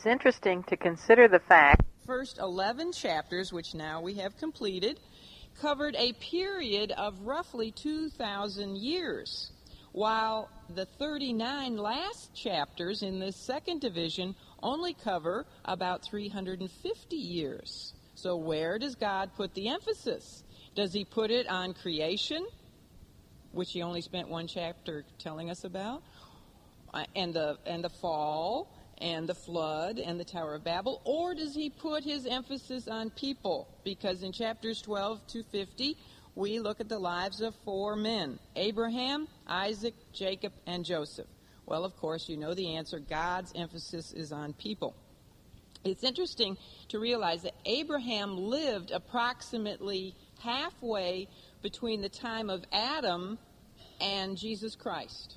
It's interesting to consider the fact First 11 chapters, which now we have completed, covered a period of roughly 2,000 years, while the 39 last chapters in this second division only cover about 350 years. So, where does God put the emphasis? Does he put it on creation, which he only spent one chapter telling us about, uh, and the and the fall and the flood and the Tower of Babel, or does he put his emphasis on people? Because in chapters 12 to 50, we look at the lives of four men Abraham, Isaac, Jacob, and Joseph. Well, of course, you know the answer. God's emphasis is on people. It's interesting to realize that Abraham lived approximately halfway between the time of Adam and Jesus Christ.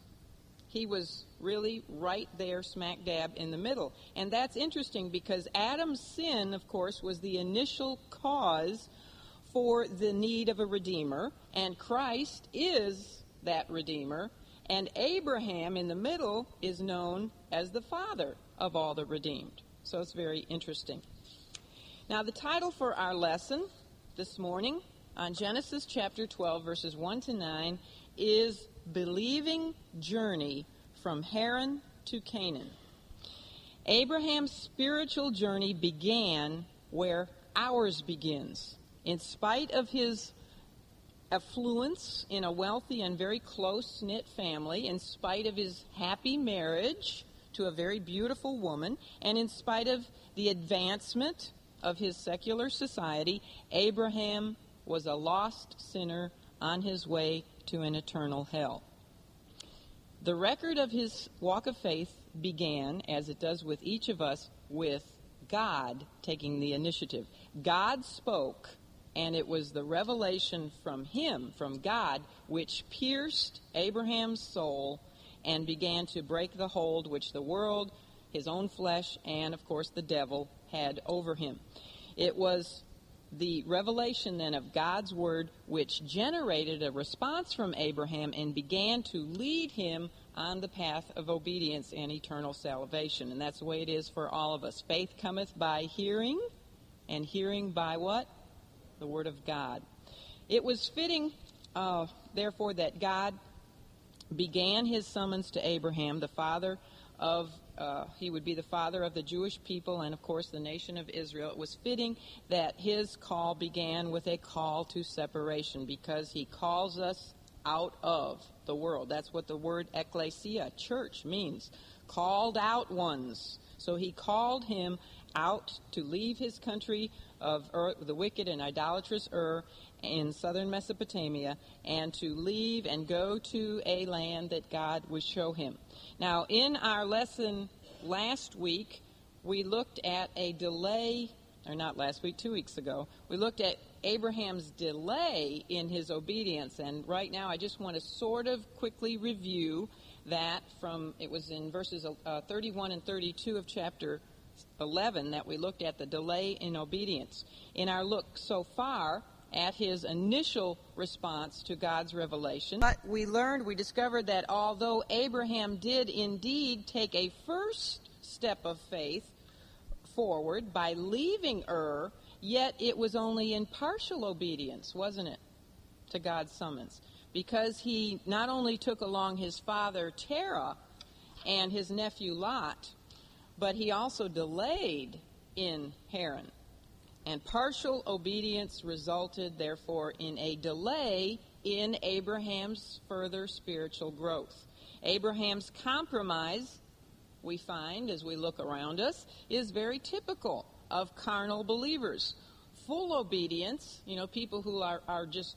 He was really right there, smack dab in the middle. And that's interesting because Adam's sin, of course, was the initial cause for the need of a redeemer, and Christ is that redeemer. And Abraham in the middle is known as the father of all the redeemed. So it's very interesting. Now, the title for our lesson this morning on Genesis chapter 12, verses 1 to 9, is Believing Journey from Haran to Canaan. Abraham's spiritual journey began where ours begins. In spite of his affluence in a wealthy and very close knit family, in spite of his happy marriage to a very beautiful woman, and in spite of the advancement of his secular society, Abraham was a lost sinner on his way to an eternal hell. The record of his walk of faith began, as it does with each of us, with God taking the initiative. God spoke, and it was the revelation from him, from God, which pierced Abraham's soul and began to break the hold which the world, his own flesh, and of course the devil had over him. It was the revelation then of God's word, which generated a response from Abraham and began to lead him on the path of obedience and eternal salvation. And that's the way it is for all of us. Faith cometh by hearing, and hearing by what? The word of God. It was fitting, uh, therefore, that God began his summons to Abraham, the father of uh, he would be the father of the Jewish people and, of course, the nation of Israel. It was fitting that his call began with a call to separation because he calls us out of the world. That's what the word ecclesia, church, means. Called out ones. So he called him out to leave his country of Ur, the wicked and idolatrous Ur in southern Mesopotamia and to leave and go to a land that God would show him. Now, in our lesson last week, we looked at a delay, or not last week, two weeks ago, we looked at Abraham's delay in his obedience. And right now, I just want to sort of quickly review that from, it was in verses uh, 31 and 32 of chapter 11 that we looked at the delay in obedience. In our look so far, at his initial response to God's revelation. But we learned, we discovered that although Abraham did indeed take a first step of faith forward by leaving Ur, yet it was only in partial obedience, wasn't it, to God's summons? Because he not only took along his father Terah and his nephew Lot, but he also delayed in Haran. And partial obedience resulted, therefore, in a delay in Abraham's further spiritual growth. Abraham's compromise, we find as we look around us, is very typical of carnal believers. Full obedience, you know, people who are, are just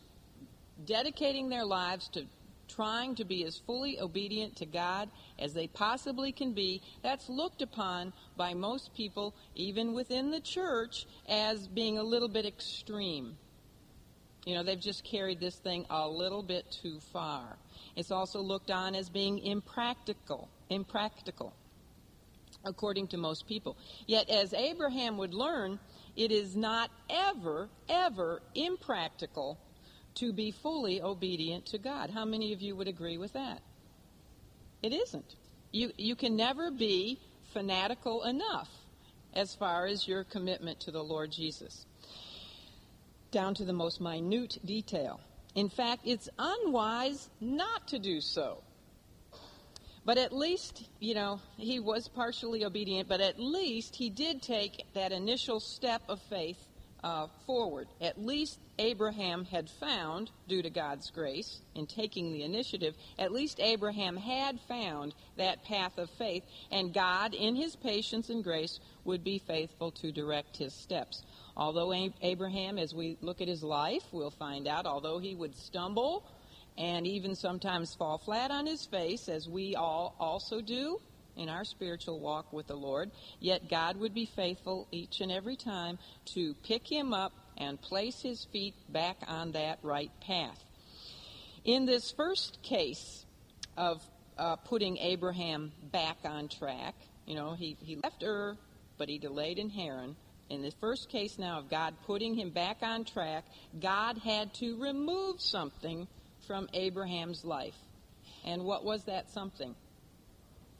dedicating their lives to trying to be as fully obedient to God as they possibly can be, that's looked upon by most people, even within the church, as being a little bit extreme. You know, they've just carried this thing a little bit too far. It's also looked on as being impractical, impractical, according to most people. Yet, as Abraham would learn, it is not ever, ever impractical to be fully obedient to God. How many of you would agree with that? It isn't. You, you can never be fanatical enough as far as your commitment to the Lord Jesus, down to the most minute detail. In fact, it's unwise not to do so. But at least, you know, he was partially obedient, but at least he did take that initial step of faith uh, forward. At least Abraham had found, due to God's grace in taking the initiative, at least Abraham had found that path of faith, and God, in his patience and grace, would be faithful to direct his steps. Although Abraham, as we look at his life, we'll find out, although he would stumble and even sometimes fall flat on his face, as we all also do in our spiritual walk with the Lord, yet God would be faithful each and every time to pick him up and place his feet back on that right path. In this first case of uh, putting Abraham back on track, you know, he, he left Ur, but he delayed in Haran. In the first case now of God putting him back on track, God had to remove something from Abraham's life. And what was that something?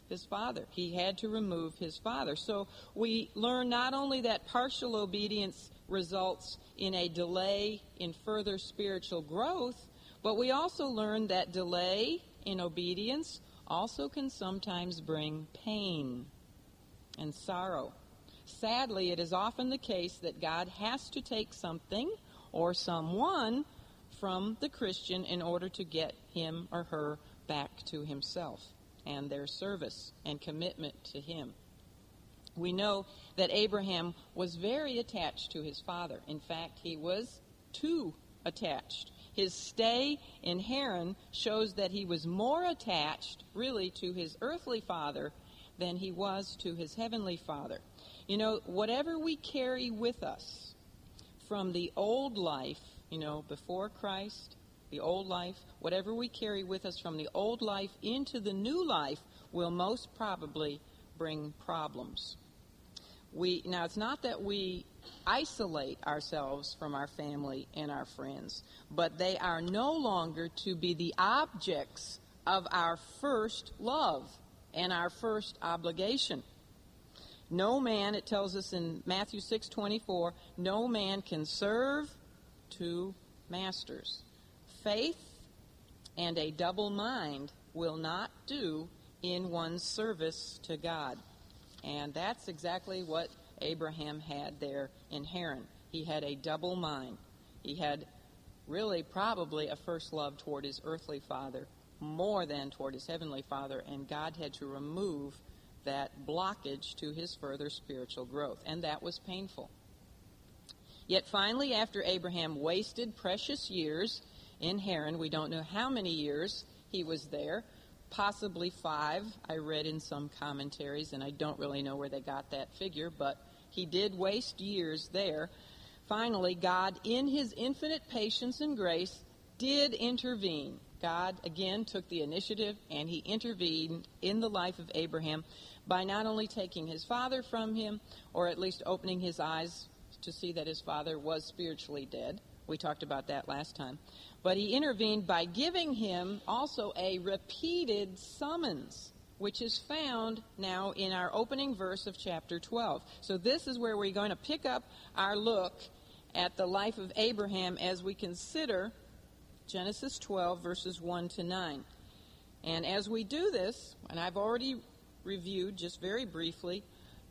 His father. He had to remove his father. So we learn not only that partial obedience results in a delay in further spiritual growth, but we also learn that delay in obedience also can sometimes bring pain and sorrow. Sadly, it is often the case that God has to take something or someone from the Christian in order to get him or her back to himself and their service and commitment to him. We know that Abraham was very attached to his father. In fact, he was too attached. His stay in Haran shows that he was more attached, really, to his earthly father than he was to his heavenly father. You know, whatever we carry with us from the old life you know, before Christ, the old life, whatever we carry with us from the old life into the new life will most probably bring problems. We now it's not that we isolate ourselves from our family and our friends, but they are no longer to be the objects of our first love and our first obligation. No man, it tells us in Matthew 6:24, no man can serve two masters. Faith and a double mind will not do in one's service to God. And that's exactly what Abraham had there in Haran. He had a double mind. He had really probably a first love toward his earthly father more than toward his heavenly father, and God had to remove that blockage to his further spiritual growth. And that was painful. Yet finally, after Abraham wasted precious years in Haran, we don't know how many years he was there, possibly five, I read in some commentaries, and I don't really know where they got that figure, but he did waste years there. Finally, God, in his infinite patience and grace, did intervene. God again took the initiative and he intervened in the life of Abraham by not only taking his father from him, or at least opening his eyes to see that his father was spiritually dead. We talked about that last time. But he intervened by giving him also a repeated summons, which is found now in our opening verse of chapter 12. So this is where we're going to pick up our look at the life of Abraham as we consider Genesis 12, verses 1 to 9. And as we do this, and I've already reviewed just very briefly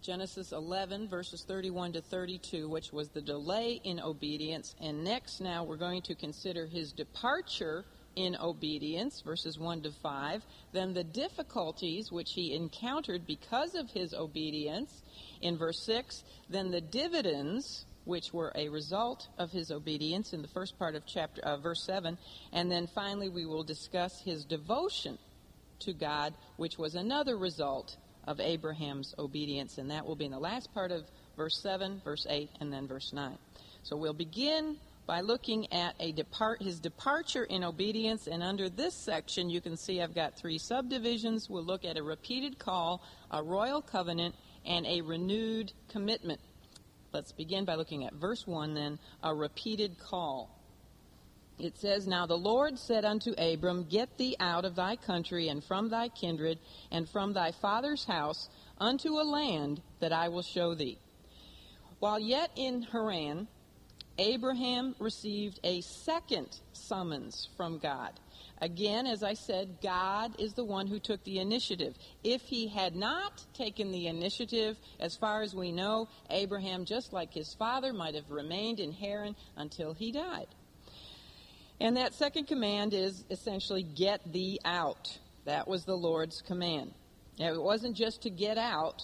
Genesis 11, verses 31 to 32, which was the delay in obedience. And next, now, we're going to consider his departure in obedience, verses 1 to 5. Then the difficulties which he encountered because of his obedience, in verse 6. Then the dividends, which were a result of his obedience, in the first part of chapter uh, verse 7. And then finally, we will discuss his devotion to God, which was another result of Abraham's obedience, and that will be in the last part of verse 7, verse 8, and then verse 9. So we'll begin by looking at a depart his departure in obedience and under this section you can see I've got three subdivisions. We'll look at a repeated call a royal covenant and a renewed commitment. Let's begin by looking at verse 1 then a repeated call it says, Now the Lord said unto Abram, Get thee out of thy country and from thy kindred and from thy father's house unto a land that I will show thee. While yet in Haran, Abraham received a second summons from God. Again, as I said, God is the one who took the initiative. If he had not taken the initiative, as far as we know, Abraham, just like his father, might have remained in Haran until he died. And that second command is essentially get thee out. That was the Lord's command. Now, it wasn't just to get out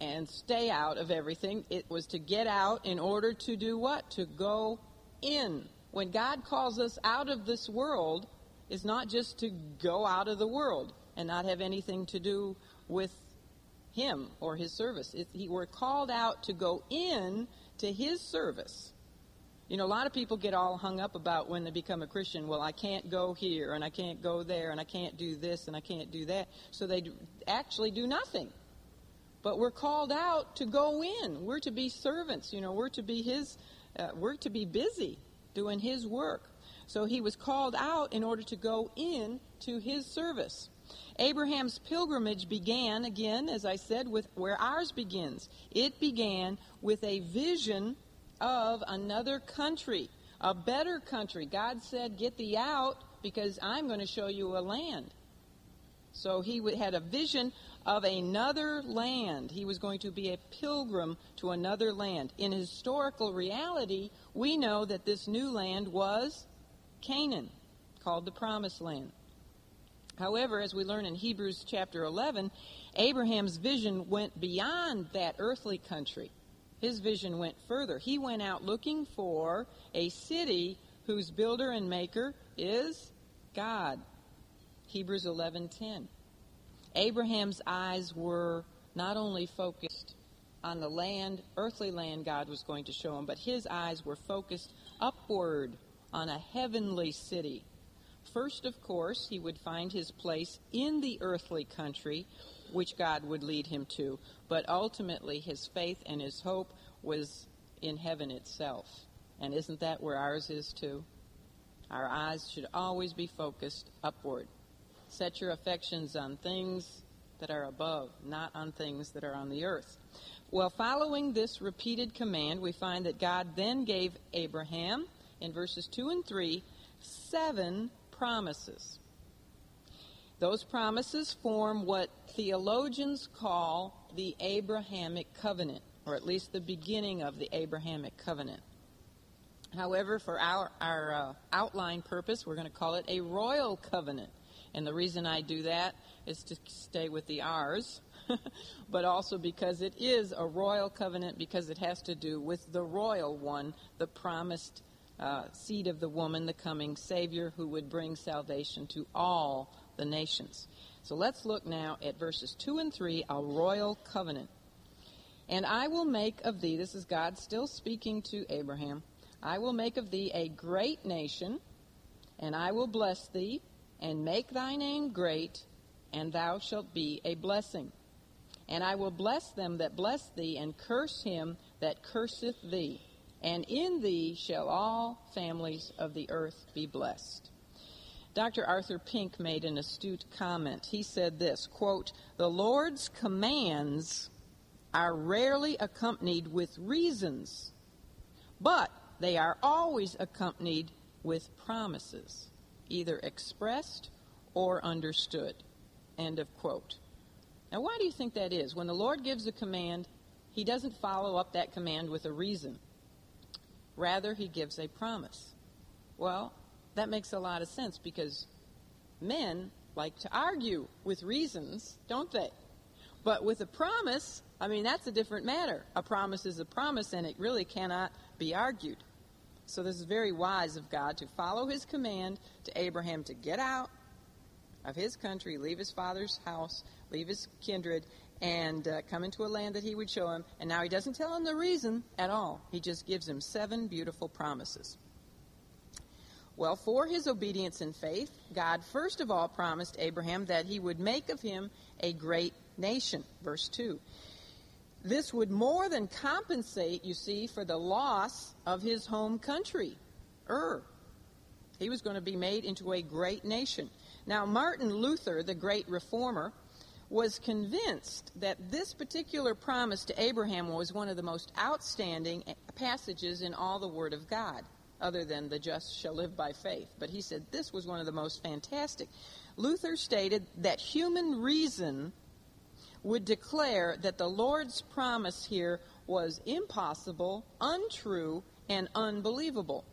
and stay out of everything, it was to get out in order to do what? To go in. When God calls us out of this world, is not just to go out of the world and not have anything to do with Him or His service. It, he, we're called out to go in to His service. You know, a lot of people get all hung up about when they become a Christian. Well, I can't go here, and I can't go there, and I can't do this, and I can't do that. So they do, actually do nothing. But we're called out to go in. We're to be servants. You know, we're to be His. Uh, we're to be busy doing His work. So he was called out in order to go in to his service. Abraham's pilgrimage began, again, as I said, with where ours begins. It began with a vision of another country, a better country. God said, Get thee out because I'm going to show you a land. So he had a vision of another land. He was going to be a pilgrim to another land. In historical reality, we know that this new land was Canaan, called the Promised Land. However, as we learn in Hebrews chapter 11, Abraham's vision went beyond that earthly country. His vision went further. He went out looking for a city whose builder and maker is God. Hebrews 11:10. Abraham's eyes were not only focused on the land, earthly land God was going to show him, but his eyes were focused upward on a heavenly city. First, of course, he would find his place in the earthly country, which God would lead him to, but ultimately his faith and his hope was in heaven itself. And isn't that where ours is too? Our eyes should always be focused upward. Set your affections on things that are above, not on things that are on the earth. Well, following this repeated command, we find that God then gave Abraham in verses 2 and 3 seven promises. Those promises form what theologians call the Abrahamic covenant, or at least the beginning of the Abrahamic covenant. However, for our, our uh, outline purpose, we're going to call it a royal covenant. And the reason I do that is to stay with the R's, but also because it is a royal covenant because it has to do with the royal one, the promised uh, seed of the woman, the coming Savior who would bring salvation to all the nations. So let's look now at verses 2 and 3, a royal covenant. And I will make of thee, this is God still speaking to Abraham, I will make of thee a great nation, and I will bless thee, and make thy name great, and thou shalt be a blessing. And I will bless them that bless thee, and curse him that curseth thee and in thee shall all families of the earth be blessed. Dr. Arthur Pink made an astute comment. He said this, quote, "The Lord's commands are rarely accompanied with reasons, but they are always accompanied with promises, either expressed or understood." End of quote. Now, why do you think that is? When the Lord gives a command, he doesn't follow up that command with a reason. Rather, he gives a promise. Well, that makes a lot of sense because men like to argue with reasons, don't they? But with a promise, I mean, that's a different matter. A promise is a promise, and it really cannot be argued. So, this is very wise of God to follow his command to Abraham to get out of his country, leave his father's house, leave his kindred, and uh, come into a land that he would show him. And now he doesn't tell him the reason at all. He just gives him seven beautiful promises. Well, for his obedience and faith, God first of all promised Abraham that he would make of him a great nation. Verse 2. This would more than compensate, you see, for the loss of his home country, Ur. He was going to be made into a great nation. Now, Martin Luther, the great reformer, was convinced that this particular promise to Abraham was one of the most outstanding passages in all the Word of God, other than the just shall live by faith. But he said this was one of the most fantastic. Luther stated that human reason would declare that the Lord's promise here was impossible, untrue, and unbelievable.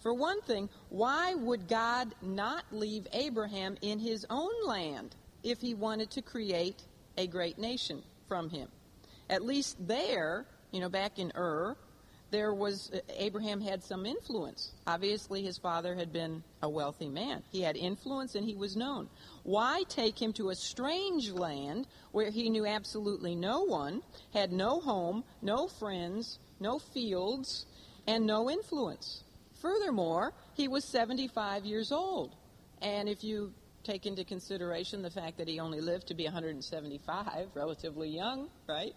For one thing, why would God not leave Abraham in his own land if he wanted to create a great nation from him? At least there, you know, back in Ur, there was Abraham had some influence. Obviously, his father had been a wealthy man. He had influence and he was known. Why take him to a strange land where he knew absolutely no one, had no home, no friends, no fields, and no influence? Furthermore, he was 75 years old. And if you take into consideration the fact that he only lived to be 175, relatively young, right?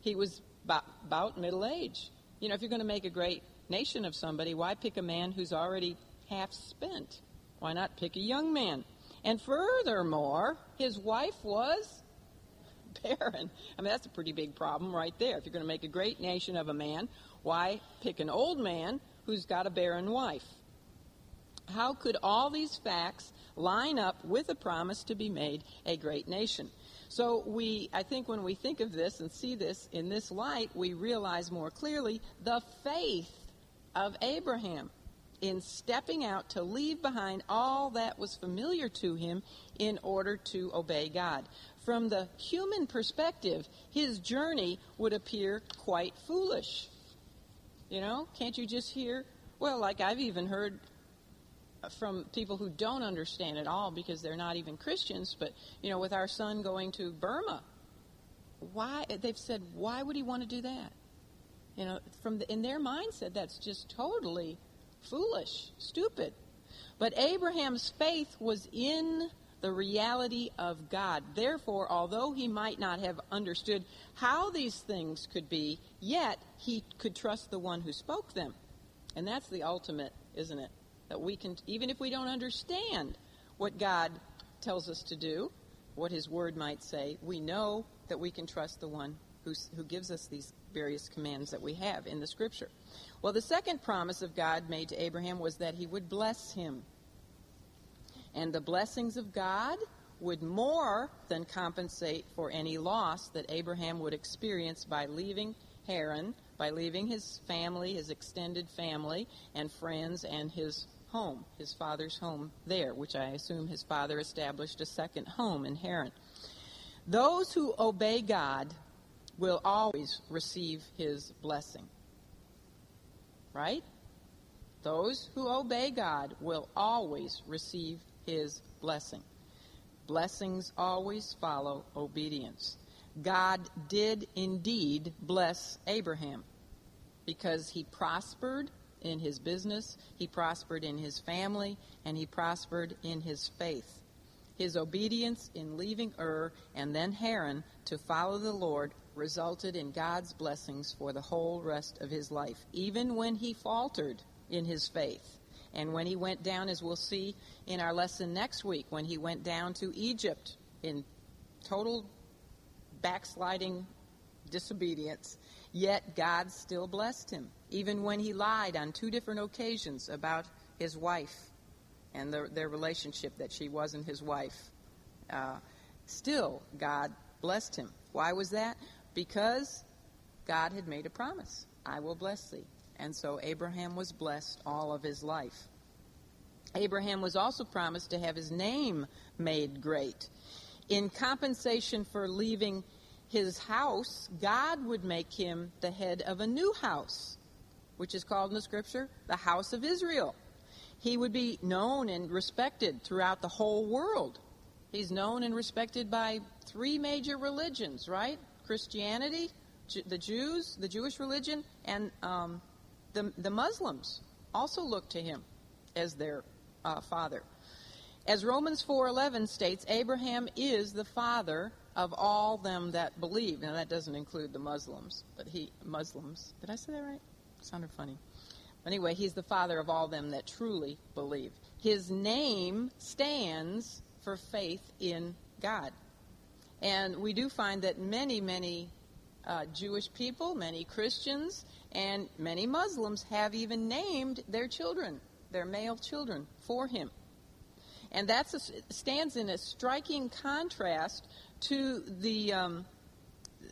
He was about, middle age. You know, if you're going to make a great nation of somebody, why pick a man who's already half spent? Why not pick a young man? And furthermore, his wife was barren. I mean, that's a pretty big problem right there. If you're going to make a great nation of a man, why pick an old man who's got a barren wife. How could all these facts line up with a promise to be made a great nation? So we I think when we think of this and see this in this light, we realize more clearly the faith of Abraham in stepping out to leave behind all that was familiar to him in order to obey God. From the human perspective, his journey would appear quite foolish. You know, can't you just hear? Well, like I've even heard from people who don't understand at all because they're not even Christians, but, you know, with our son going to Burma, why, they've said, why would he want to do that? You know, from the, in their mindset, that's just totally foolish, stupid. But Abraham's faith was in the reality of God. Therefore, although he might not have understood how these things could be, yet he could trust the one who spoke them. And that's the ultimate, isn't it? That we can, even if we don't understand what God tells us to do, what his word might say, we know that we can trust the one who gives us these various commands that we have in the scripture. Well, the second promise of God made to Abraham was that he would bless him and the blessings of God would more than compensate for any loss that Abraham would experience by leaving Haran, by leaving his family, his extended family, and friends, and his home, his father's home there, which I assume his father established a second home in Haran. Those who obey God will always receive his blessing. Right? Those who obey God will always receive his blessing. Blessings always follow obedience. God did indeed bless Abraham because he prospered in his business, he prospered in his family, and he prospered in his faith. His obedience in leaving Ur and then Haran to follow the Lord resulted in God's blessings for the whole rest of his life, even when he faltered in his faith. And when he went down, as we'll see in our lesson next week, when he went down to Egypt in total backsliding disobedience, yet God still blessed him, even when he lied on two different occasions about his wife and the, their relationship that she wasn't his wife. Uh, still, God blessed him. Why was that? Because God had made a promise I will bless thee. And so Abraham was blessed all of his life. Abraham was also promised to have his name made great. In compensation for leaving his house, God would make him the head of a new house, which is called in the scripture the house of Israel. He would be known and respected throughout the whole world. He's known and respected by three major religions, right? Christianity, the Jews, the Jewish religion, and um, the, the Muslims also look to him as their uh, father. As Romans 4:11 states, Abraham is the father of all them that believe. Now that doesn't include the Muslims, but he Muslims. Did I say that right? Sounded funny. Anyway, he's the father of all them that truly believe. His name stands for faith in God. And we do find that many, many uh, Jewish people, many Christians, and many Muslims have even named their children, their male children, for him. And that stands in a striking contrast to the, um,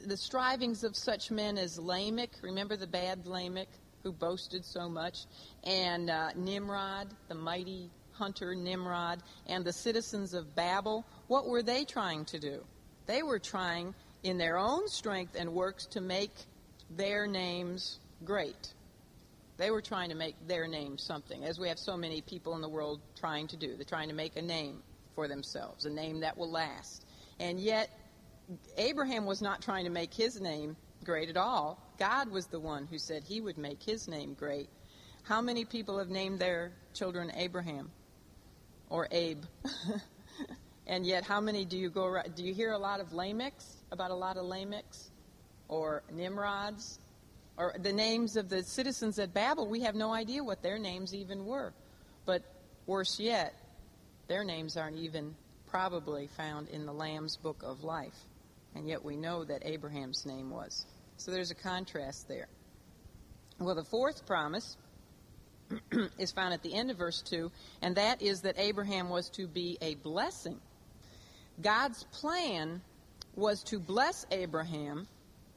the strivings of such men as Lamech. Remember the bad Lamech who boasted so much? And uh, Nimrod, the mighty hunter Nimrod, and the citizens of Babel. What were they trying to do? They were trying, in their own strength and works, to make their names great. They were trying to make their name something, as we have so many people in the world trying to do. They're trying to make a name for themselves, a name that will last. And yet, Abraham was not trying to make his name great at all. God was the one who said he would make his name great. How many people have named their children Abraham or Abe? and yet, how many do you go? Do you hear a lot of Lamechs about a lot of Lamechs or Nimrods or the names of the citizens at Babel, we have no idea what their names even were. But worse yet, their names aren't even probably found in the Lamb's book of life. And yet we know that Abraham's name was. So there's a contrast there. Well, the fourth promise is found at the end of verse 2, and that is that Abraham was to be a blessing. God's plan was to bless Abraham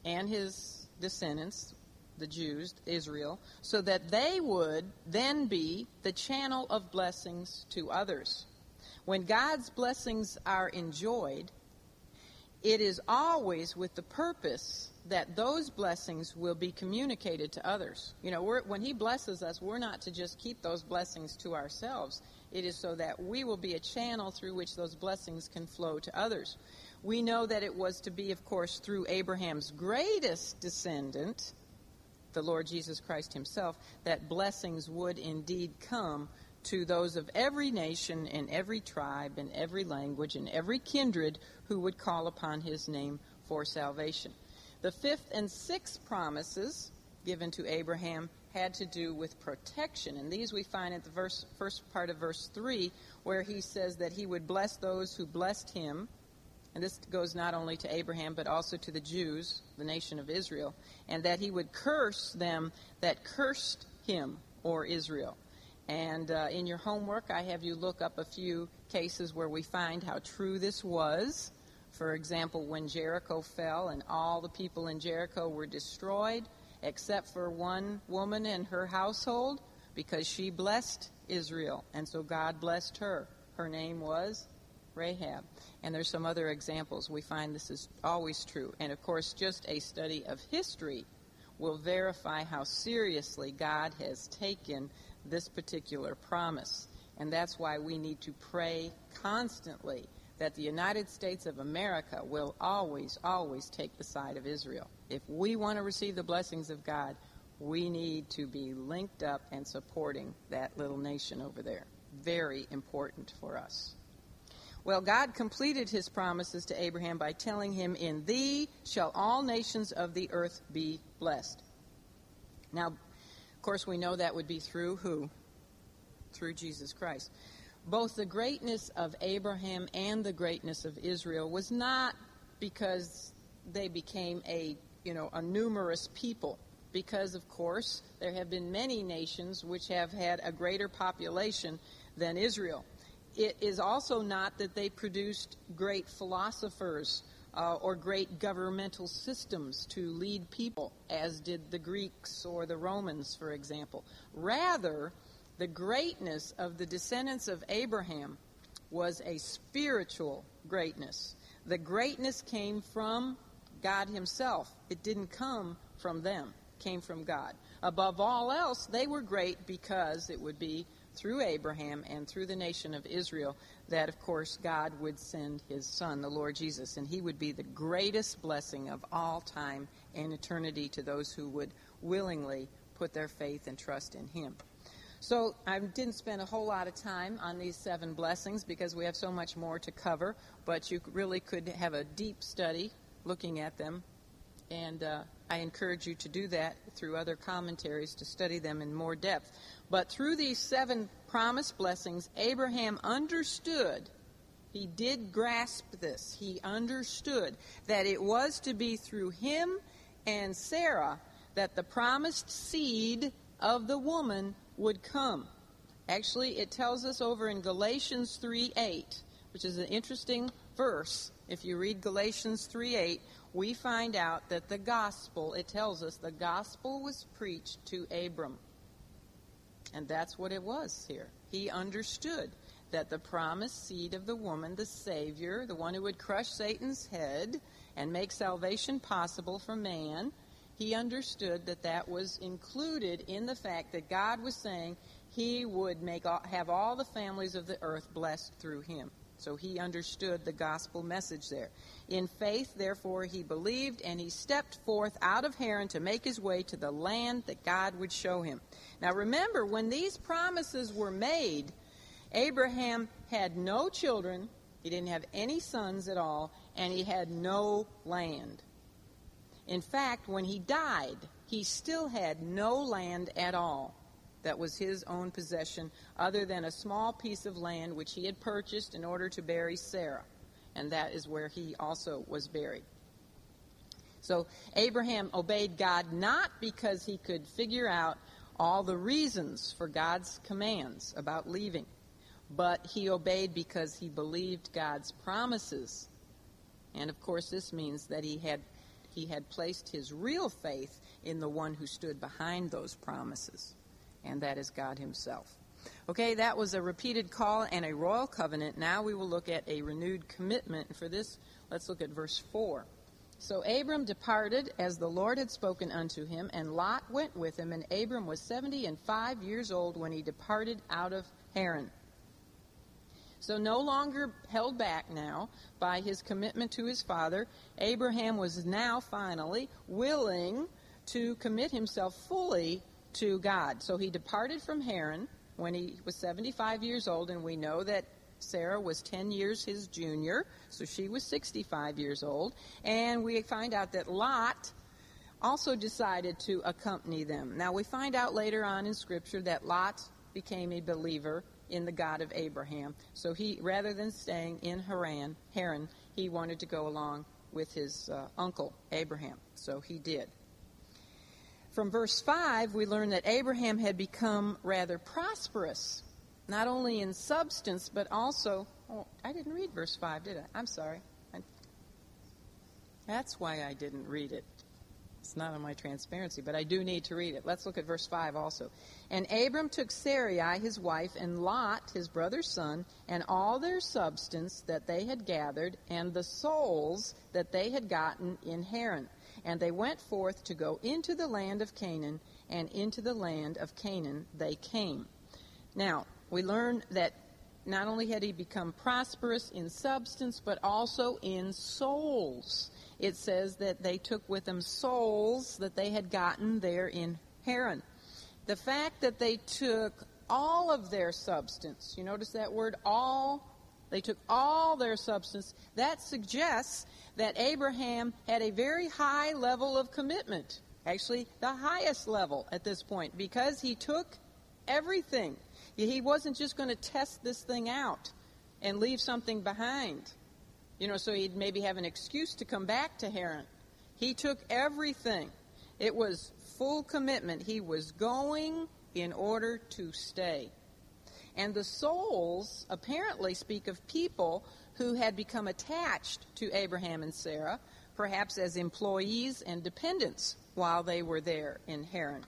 and his descendants the Jews, Israel, so that they would then be the channel of blessings to others. When God's blessings are enjoyed, it is always with the purpose that those blessings will be communicated to others. You know, when He blesses us, we're not to just keep those blessings to ourselves. It is so that we will be a channel through which those blessings can flow to others. We know that it was to be, of course, through Abraham's greatest descendant, the Lord Jesus Christ himself, that blessings would indeed come to those of every nation and every tribe and every language and every kindred who would call upon his name for salvation. The fifth and sixth promises given to Abraham had to do with protection. And these we find at the verse, first part of verse 3, where he says that he would bless those who blessed him and this goes not only to Abraham, but also to the Jews, the nation of Israel, and that he would curse them that cursed him or Israel. And uh, in your homework, I have you look up a few cases where we find how true this was. For example, when Jericho fell and all the people in Jericho were destroyed, except for one woman and her household, because she blessed Israel. And so God blessed her. Her name was Rahab. And there's some other examples. We find this is always true. And of course, just a study of history will verify how seriously God has taken this particular promise. And that's why we need to pray constantly that the United States of America will always, always take the side of Israel. If we want to receive the blessings of God, we need to be linked up and supporting that little nation over there. Very important for us. Well, God completed his promises to Abraham by telling him, In thee shall all nations of the earth be blessed. Now, of course, we know that would be through who? Through Jesus Christ. Both the greatness of Abraham and the greatness of Israel was not because they became a, you know, a numerous people because, of course, there have been many nations which have had a greater population than Israel it is also not that they produced great philosophers uh, or great governmental systems to lead people, as did the Greeks or the Romans, for example. Rather, the greatness of the descendants of Abraham was a spiritual greatness. The greatness came from God Himself, it didn't come from them, it came from God. Above all else, they were great because it would be through Abraham and through the nation of Israel that, of course, God would send his son, the Lord Jesus, and he would be the greatest blessing of all time and eternity to those who would willingly put their faith and trust in him. So I didn't spend a whole lot of time on these seven blessings because we have so much more to cover, but you really could have a deep study looking at them. And uh, I encourage you to do that through other commentaries to study them in more depth. But through these seven promised blessings, Abraham understood He did grasp this. He understood that it was to be through him and Sarah that the promised seed of the woman would come. Actually, it tells us over in Galatians 3 8, which is an interesting verse. If you read Galatians 3 8, we find out that the gospel, it tells us the gospel was preached to Abram. And that's what it was here. He understood that the promised seed of the woman, the Savior, the one who would crush Satan's head and make salvation possible for man, he understood that that was included in the fact that God was saying he would make all, have all the families of the earth blessed through him. So he understood the gospel message there. In faith, therefore, he believed, and he stepped forth out of Haran to make his way to the land that God would show him. Now remember, when these promises were made, Abraham had no children, he didn't have any sons at all, and he had no land. In fact, when he died, he still had no land at all that was his own possession, other than a small piece of land which he had purchased in order to bury Sarah. And that is where he also was buried. So Abraham obeyed God not because he could figure out all the reasons for God's commands about leaving, but he obeyed because he believed God's promises. And of course, this means that he had he had placed his real faith in the one who stood behind those promises and that is God Himself. Okay, that was a repeated call and a royal covenant. Now we will look at a renewed commitment. For this, let's look at verse 4. So Abram departed as the Lord had spoken unto him, and Lot went with him, and Abram was seventy and five years old when he departed out of Haran. So, no longer held back now by his commitment to his father, Abraham was now finally willing to commit himself fully to God. So he departed from Haran when he was 75 years old, and we know that Sarah was 10 years his junior, so she was 65 years old. And we find out that Lot also decided to accompany them. Now, we find out later on in Scripture that Lot became a believer in the God of Abraham. So he, rather than staying in Haran, Haran, he wanted to go along with his uh, uncle Abraham. So he did. From verse 5, we learn that Abraham had become rather prosperous, not only in substance, but also. Oh, I didn't read verse 5, did I? I'm sorry. I, that's why I didn't read it. It's not on my transparency, but I do need to read it. Let's look at verse 5 also. And Abram took Sarai, his wife, and Lot, his brother's son, and all their substance that they had gathered, and the souls that they had gotten in Haran and they went forth to go into the land of Canaan, and into the land of Canaan they came. Now, we learn that not only had he become prosperous in substance, but also in souls. It says that they took with them souls that they had gotten there in Haran. The fact that they took all of their substance, you notice that word all? They took all their substance. That suggests that Abraham had a very high level of commitment, actually, the highest level at this point, because he took everything. He wasn't just going to test this thing out and leave something behind, you know, so he'd maybe have an excuse to come back to Haran. He took everything. It was full commitment. He was going in order to stay. And the souls apparently speak of people who had become attached to Abraham and Sarah, perhaps as employees and dependents while they were there in Haran.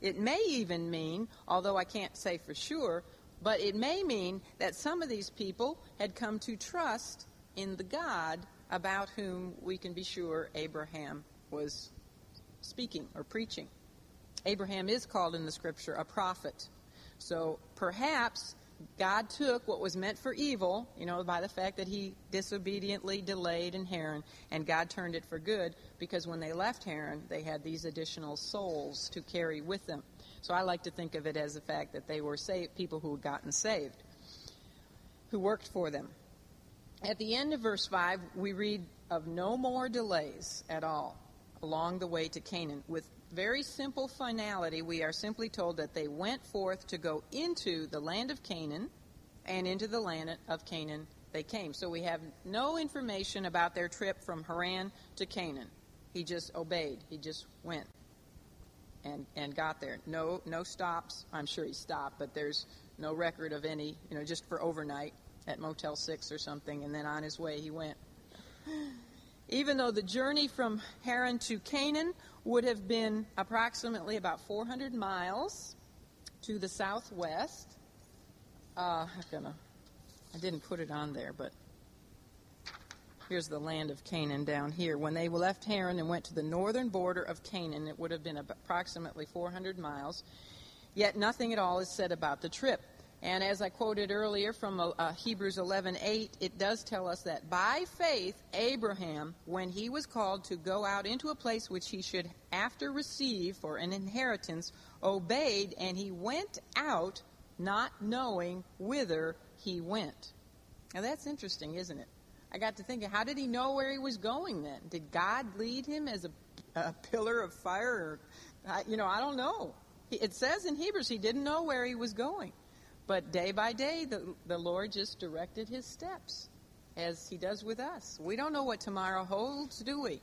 It may even mean, although I can't say for sure, but it may mean that some of these people had come to trust in the God about whom we can be sure Abraham was speaking or preaching. Abraham is called in the scripture a prophet. So perhaps God took what was meant for evil, you know, by the fact that he disobediently delayed in Haran, and God turned it for good because when they left Haran, they had these additional souls to carry with them. So I like to think of it as the fact that they were saved, people who had gotten saved, who worked for them. At the end of verse 5, we read of no more delays at all along the way to Canaan, with very simple finality, we are simply told that they went forth to go into the land of Canaan and into the land of Canaan they came. So we have no information about their trip from Haran to Canaan. He just obeyed. He just went and and got there. No no stops. I'm sure he stopped, but there's no record of any, you know, just for overnight at Motel 6 or something and then on his way he went. Even though the journey from Haran to Canaan would have been approximately about 400 miles to the southwest, uh, I'm gonna, I didn't put it on there, but here's the land of Canaan down here. When they left Haran and went to the northern border of Canaan, it would have been approximately 400 miles. Yet nothing at all is said about the trip. And as I quoted earlier from uh, uh Hebrews 11:8, it does tell us that by faith Abraham, when he was called to go out into a place which he should after receive for an inheritance, obeyed, and he went out not knowing whither he went. Now that's interesting, isn't it? I got to thinking, how did he know where he was going then? Did God lead him as a, a pillar of fire? Or, you know, I don't know. It says in Hebrews he didn't know where he was going. But day by day, the, the Lord just directed his steps, as he does with us. We don't know what tomorrow holds, do we?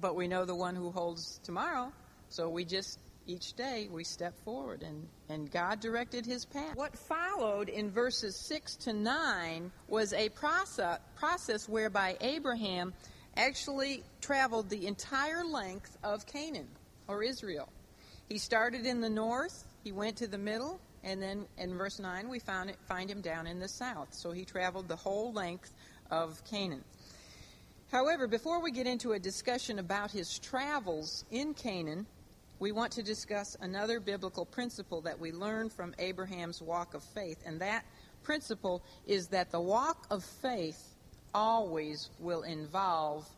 But we know the one who holds tomorrow. So we just each day we step forward and, and God directed his path. What followed in verses 6 to 9 was a process, process whereby Abraham actually traveled the entire length of Canaan or Israel. He started in the north, he went to the middle, and then in verse 9 we it, find him down in the south. So he traveled the whole length of Canaan. However, before we get into a discussion about his travels in Canaan, we want to discuss another biblical principle that we learn from Abraham's walk of faith, and that principle is that the walk of faith always will involve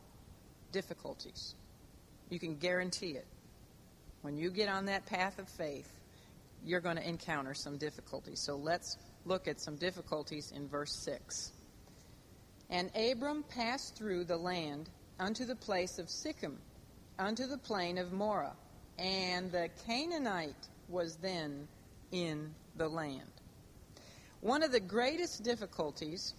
difficulties. You can guarantee it. When you get on that path of faith, you're going to encounter some difficulties. So let's look at some difficulties in verse 6. And Abram passed through the land unto the place of Sichem, unto the plain of Moreh and the Canaanite was then in the land. One of the greatest difficulties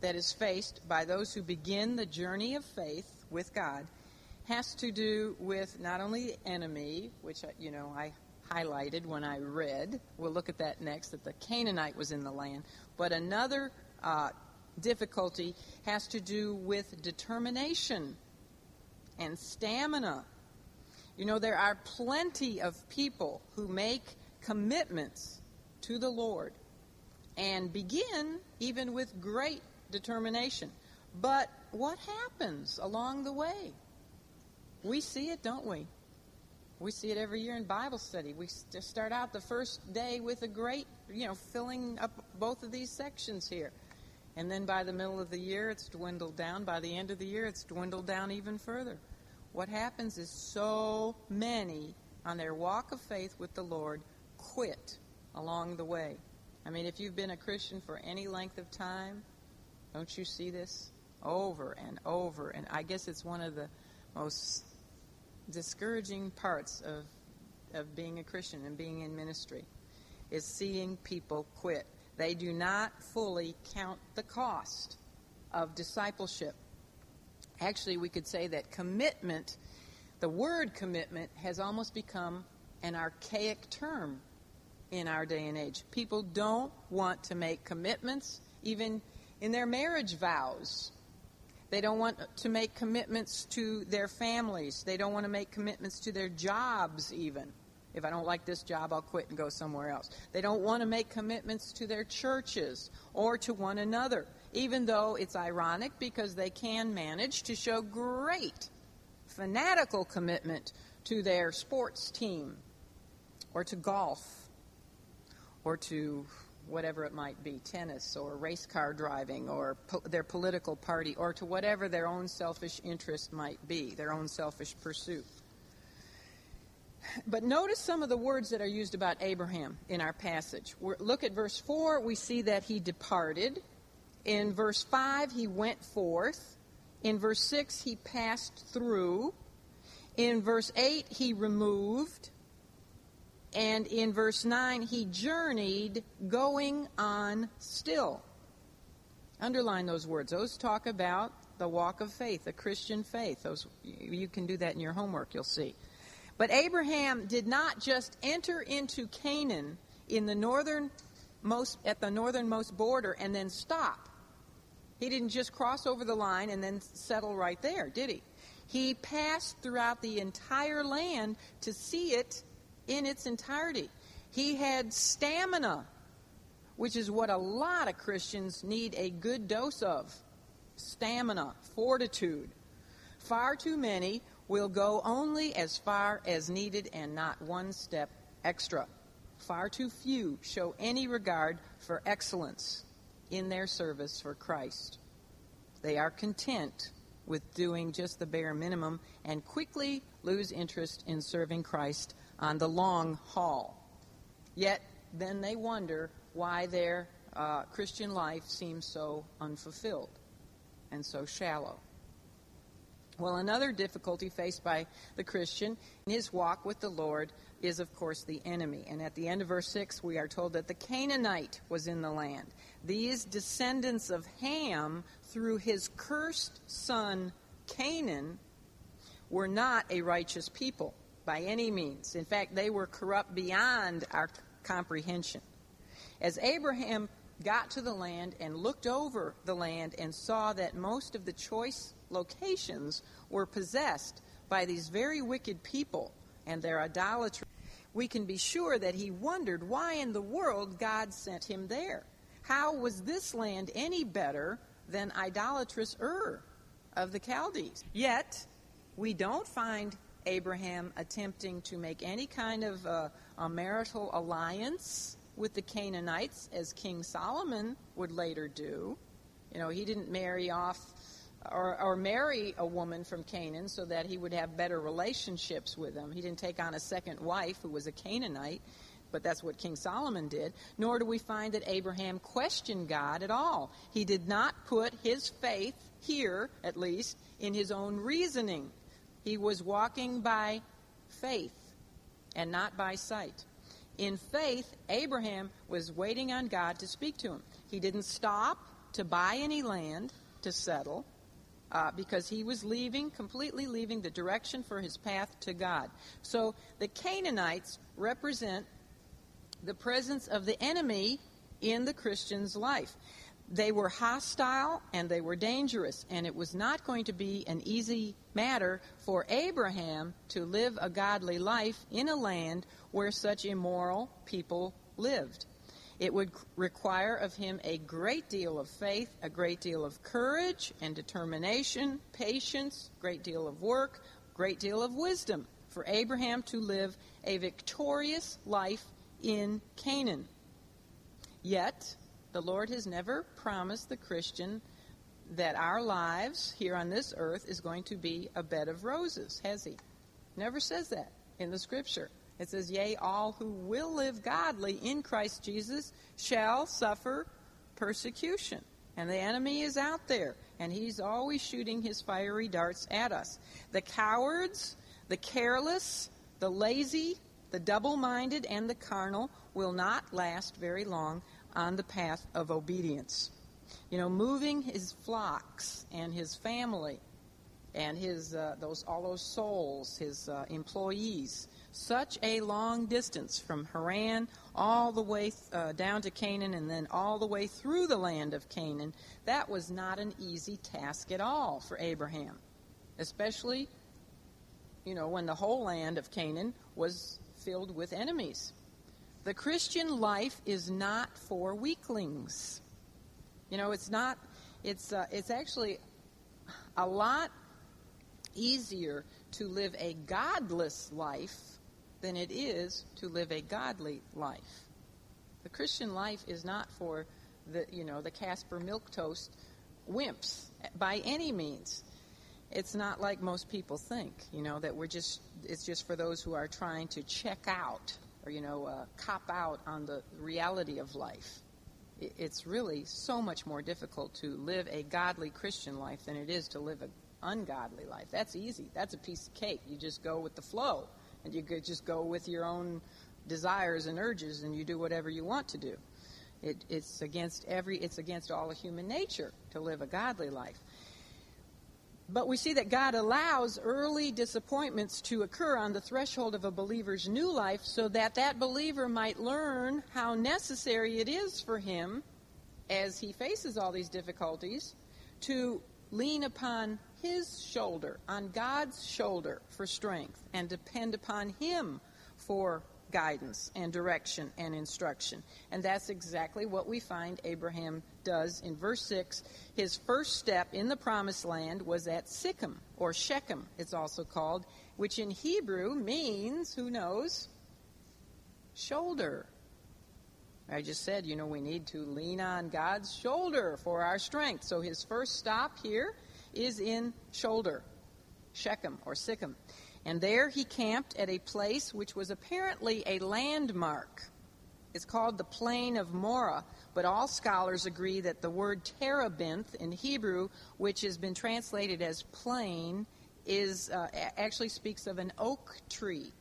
that is faced by those who begin the journey of faith with God has to do with not only the enemy, which uh, you know I highlighted when I read. We'll look at that next. That the Canaanite was in the land, but another uh, difficulty has to do with determination and stamina you know, there are plenty of people who make commitments to the Lord and begin even with great determination. But what happens along the way? We see it, don't we? We see it every year in Bible study. We start out the first day with a great, you know, filling up both of these sections here. And then by the middle of the year, it's dwindled down. By the end of the year, it's dwindled down even further what happens is so many on their walk of faith with the Lord quit along the way. I mean, if you've been a Christian for any length of time, don't you see this over and over? And I guess it's one of the most discouraging parts of, of being a Christian and being in ministry is seeing people quit. They do not fully count the cost of discipleship. Actually, we could say that commitment, the word commitment, has almost become an archaic term in our day and age. People don't want to make commitments, even in their marriage vows. They don't want to make commitments to their families. They don't want to make commitments to their jobs, even. If I don't like this job, I'll quit and go somewhere else. They don't want to make commitments to their churches or to one another even though it's ironic because they can manage to show great fanatical commitment to their sports team or to golf or to whatever it might be tennis or race car driving or po- their political party or to whatever their own selfish interest might be, their own selfish pursuit. But notice some of the words that are used about Abraham in our passage. We're, look at verse 4. We see that he departed. In verse 5, he went forth. In verse 6, he passed through. In verse 8, he removed. And in verse 9, he journeyed going on still. Underline those words. Those talk about the walk of faith, the Christian faith. Those you can do that in your homework, you'll see. But Abraham did not just enter into Canaan in the northern most at the northernmost border and then stop. He didn't just cross over the line and then settle right there, did he? He passed throughout the entire land to see it in its entirety. He had stamina, which is what a lot of Christians need a good dose of stamina, fortitude. Far too many will go only as far as needed and not one step extra. Far too few show any regard for excellence in their service for Christ. They are content with doing just the bare minimum and quickly lose interest in serving Christ on the long haul. Yet, then they wonder why their uh, Christian life seems so unfulfilled and so shallow. Well, another difficulty faced by the Christian in his walk with the Lord is, of course, the enemy. And at the end of verse 6, we are told that the Canaanite was in the land. These descendants of Ham, through his cursed son Canaan, were not a righteous people by any means. In fact, they were corrupt beyond our comprehension. As Abraham got to the land and looked over the land and saw that most of the choice locations were possessed by these very wicked people and their idolatry, we can be sure that he wondered why in the world God sent him there. How was this land any better than idolatrous Ur of the Chaldees? Yet, we don't find Abraham attempting to make any kind of uh, a marital alliance with the Canaanites, as King Solomon would later do. You know, he didn't marry off or, or marry a woman from Canaan so that he would have better relationships with them. He didn't take on a second wife who was a Canaanite, but that's what King Solomon did. Nor do we find that Abraham questioned God at all. He did not put his faith, here at least, in his own reasoning. He was walking by faith and not by sight. In faith, Abraham was waiting on God to speak to him. He didn't stop to buy any land to settle uh, because he was leaving, completely leaving the direction for his path to God. So the Canaanites represent the presence of the enemy in the Christian's life. They were hostile and they were dangerous, and it was not going to be an easy matter for Abraham to live a godly life in a land where such immoral people lived. It would require of him a great deal of faith, a great deal of courage and determination, patience, great deal of work, great deal of wisdom for Abraham to live a victorious life in Canaan. Yet, the Lord has never promised the Christian that our lives here on this earth is going to be a bed of roses, has he? Never says that in the scripture. It says, Yea, all who will live godly in Christ Jesus shall suffer persecution. And the enemy is out there, and he's always shooting his fiery darts at us. The cowards, the careless, the lazy, the double minded, and the carnal will not last very long on the path of obedience. You know, moving his flocks and his family and his uh, those all those souls, his uh, employees, such a long distance from Haran all the way uh, down to Canaan and then all the way through the land of Canaan. That was not an easy task at all for Abraham, especially you know when the whole land of Canaan was filled with enemies. The Christian life is not for weaklings. You know, it's not, it's, uh, it's actually a lot easier to live a godless life than it is to live a godly life. The Christian life is not for the, you know, the Caspar Milquetoast wimps by any means. It's not like most people think, you know, that we're just, it's just for those who are trying to check out or, you know, uh, cop out on the reality of life. It's really so much more difficult to live a godly Christian life than it is to live an ungodly life. That's easy. That's a piece of cake. You just go with the flow, and you could just go with your own desires and urges, and you do whatever you want to do. It, it's against every. It's against all of human nature to live a godly life. But we see that God allows early disappointments to occur on the threshold of a believer's new life so that that believer might learn how necessary it is for him, as he faces all these difficulties, to lean upon his shoulder, on God's shoulder for strength, and depend upon him for guidance and direction and instruction. And that's exactly what we find Abraham does in verse 6. His first step in the promised land was at Sichem, or Shechem, it's also called, which in Hebrew means, who knows? Shoulder. I just said, you know, we need to lean on God's shoulder for our strength. So his first stop here is in shoulder, Shechem or Sichem. And there he camped at a place which was apparently a landmark. It's called the Plain of Moreh, but all scholars agree that the word terebinth in Hebrew, which has been translated as plain, is uh, actually speaks of an oak tree.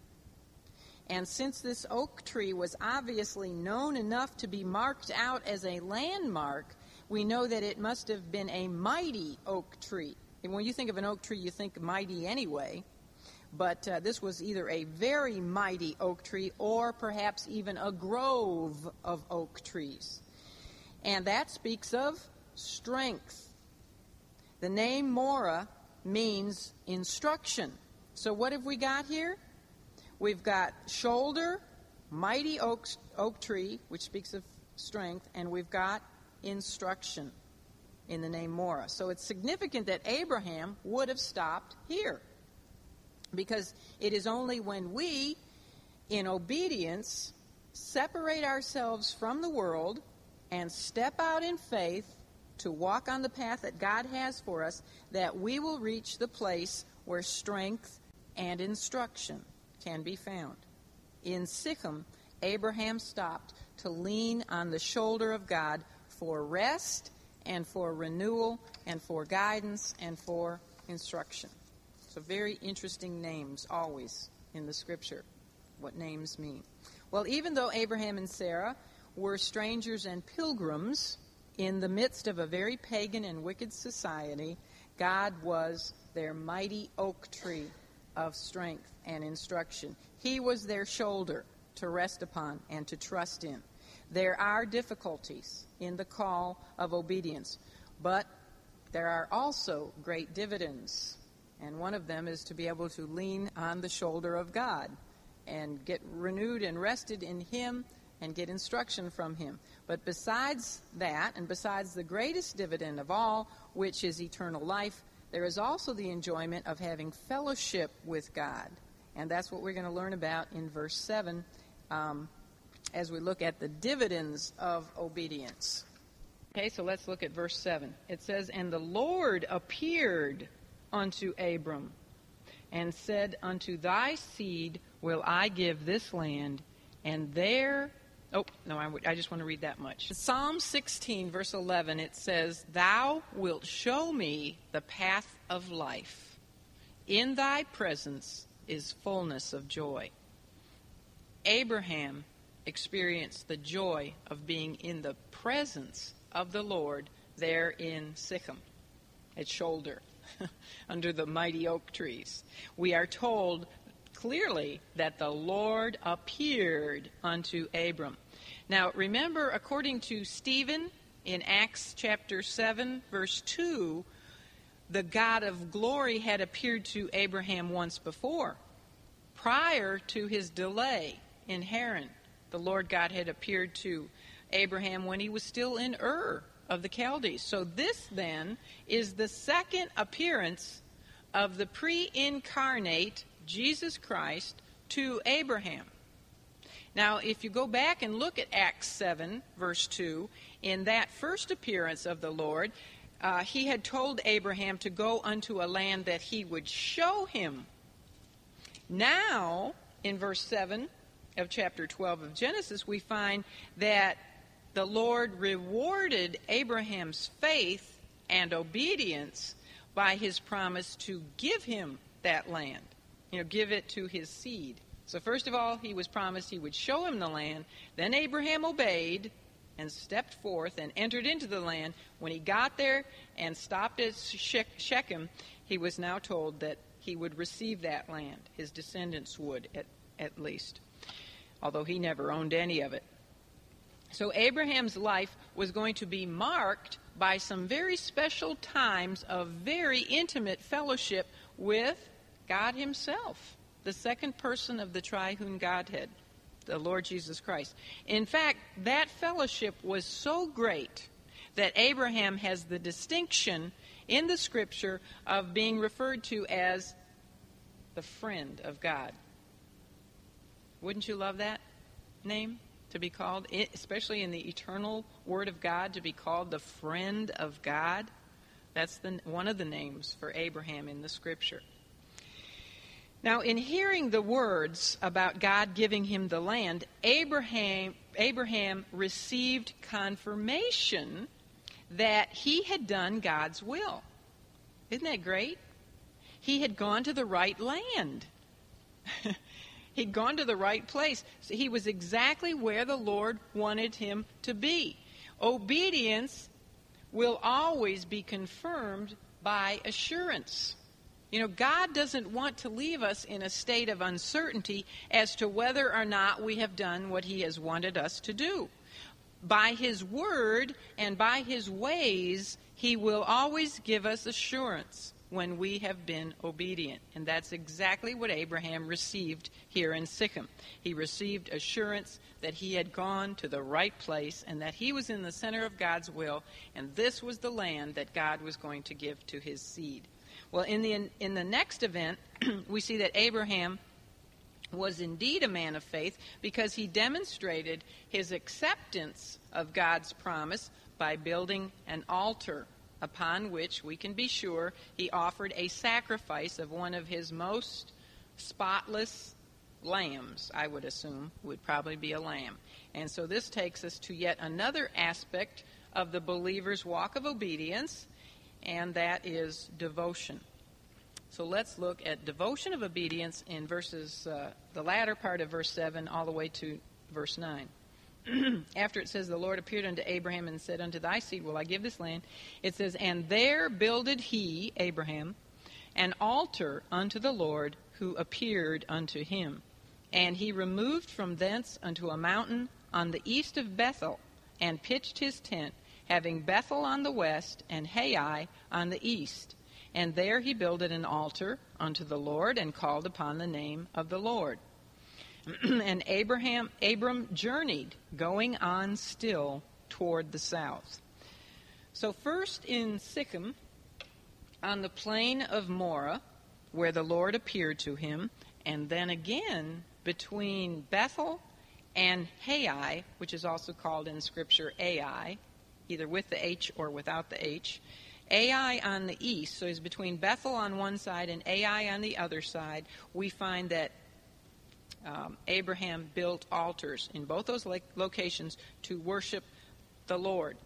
And since this oak tree was obviously known enough to be marked out as a landmark, we know that it must have been a mighty oak tree. And when you think of an oak tree, you think mighty anyway but uh, this was either a very mighty oak tree or perhaps even a grove of oak trees. And that speaks of strength. The name Moreh means instruction. So what have we got here? We've got shoulder, mighty oak, oak tree, which speaks of strength, and we've got instruction in the name Moreh. So it's significant that Abraham would have stopped here. Because it is only when we, in obedience, separate ourselves from the world and step out in faith to walk on the path that God has for us that we will reach the place where strength and instruction can be found. In Sichem, Abraham stopped to lean on the shoulder of God for rest and for renewal and for guidance and for instruction. So, very interesting names always in the scripture, what names mean. Well, even though Abraham and Sarah were strangers and pilgrims in the midst of a very pagan and wicked society, God was their mighty oak tree of strength and instruction. He was their shoulder to rest upon and to trust in. There are difficulties in the call of obedience, but there are also great dividends and one of them is to be able to lean on the shoulder of God and get renewed and rested in Him and get instruction from Him. But besides that, and besides the greatest dividend of all, which is eternal life, there is also the enjoyment of having fellowship with God. And that's what we're going to learn about in verse 7 um, as we look at the dividends of obedience. Okay, so let's look at verse 7. It says, And the Lord appeared unto Abram, and said, Unto thy seed will I give this land, and there. Oh, no, I, I just want to read that much. Psalm 16, verse 11, it says, Thou wilt show me the path of life. In thy presence is fullness of joy. Abraham experienced the joy of being in the presence of the Lord there in Sichem at Shoulder. under the mighty oak trees. We are told clearly that the Lord appeared unto Abram. Now, remember, according to Stephen in Acts chapter 7, verse 2, the God of glory had appeared to Abraham once before. Prior to his delay in Haran, the Lord God had appeared to Abraham when he was still in Ur of the Chaldees. So this then is the second appearance of the pre incarnate Jesus Christ to Abraham. Now, if you go back and look at Acts 7, verse 2, in that first appearance of the Lord, uh, he had told Abraham to go unto a land that he would show him. Now, in verse 7 of chapter 12 of Genesis, we find that the Lord rewarded Abraham's faith and obedience by his promise to give him that land, you know, give it to his seed. So, first of all, he was promised he would show him the land. Then Abraham obeyed, and stepped forth and entered into the land. When he got there and stopped at Shechem, he was now told that he would receive that land. His descendants would, at, at least, although he never owned any of it. So Abraham's life was going to be marked by some very special times of very intimate fellowship with God Himself, the second person of the triune Godhead, the Lord Jesus Christ. In fact, that fellowship was so great that Abraham has the distinction in the scripture of being referred to as the friend of God. Wouldn't you love that name? To be called, especially in the eternal Word of God, to be called the friend of God. That's the, one of the names for Abraham in the Scripture. Now, in hearing the words about God giving him the land, Abraham, Abraham received confirmation that he had done God's will. Isn't that great? He had gone to the right land. He'd gone to the right place. So he was exactly where the Lord wanted him to be. Obedience will always be confirmed by assurance. You know, God doesn't want to leave us in a state of uncertainty as to whether or not we have done what He has wanted us to do. By His word and by His ways, He will always give us assurance when we have been obedient. And that's exactly what Abraham received here in Sichem. He received assurance that he had gone to the right place and that he was in the center of God's will, and this was the land that God was going to give to his seed. Well, in the, in the next event, we see that Abraham was indeed a man of faith because he demonstrated his acceptance of God's promise by building an altar upon which we can be sure he offered a sacrifice of one of his most spotless lambs, I would assume, would probably be a lamb. And so this takes us to yet another aspect of the believer's walk of obedience, and that is devotion. So let's look at devotion of obedience in verses, uh, the latter part of verse 7 all the way to verse 9. after it says, The Lord appeared unto Abraham and said, Unto thy seed will I give this land, it says, And there builded he, Abraham, an altar unto the Lord who appeared unto him. And he removed from thence unto a mountain on the east of Bethel, and pitched his tent, having Bethel on the west, and Hai on the east. And there he builded an altar unto the Lord, and called upon the name of the Lord. and Abraham Abram journeyed, going on still toward the south. So first in Sichem, on the plain of Moreh, where the Lord appeared to him, and then again between Bethel and Hai, which is also called in Scripture Ai, either with the H or without the H. Ai on the east, so he's between Bethel on one side and Ai on the other side. We find that um, Abraham built altars in both those locations to worship the Lord.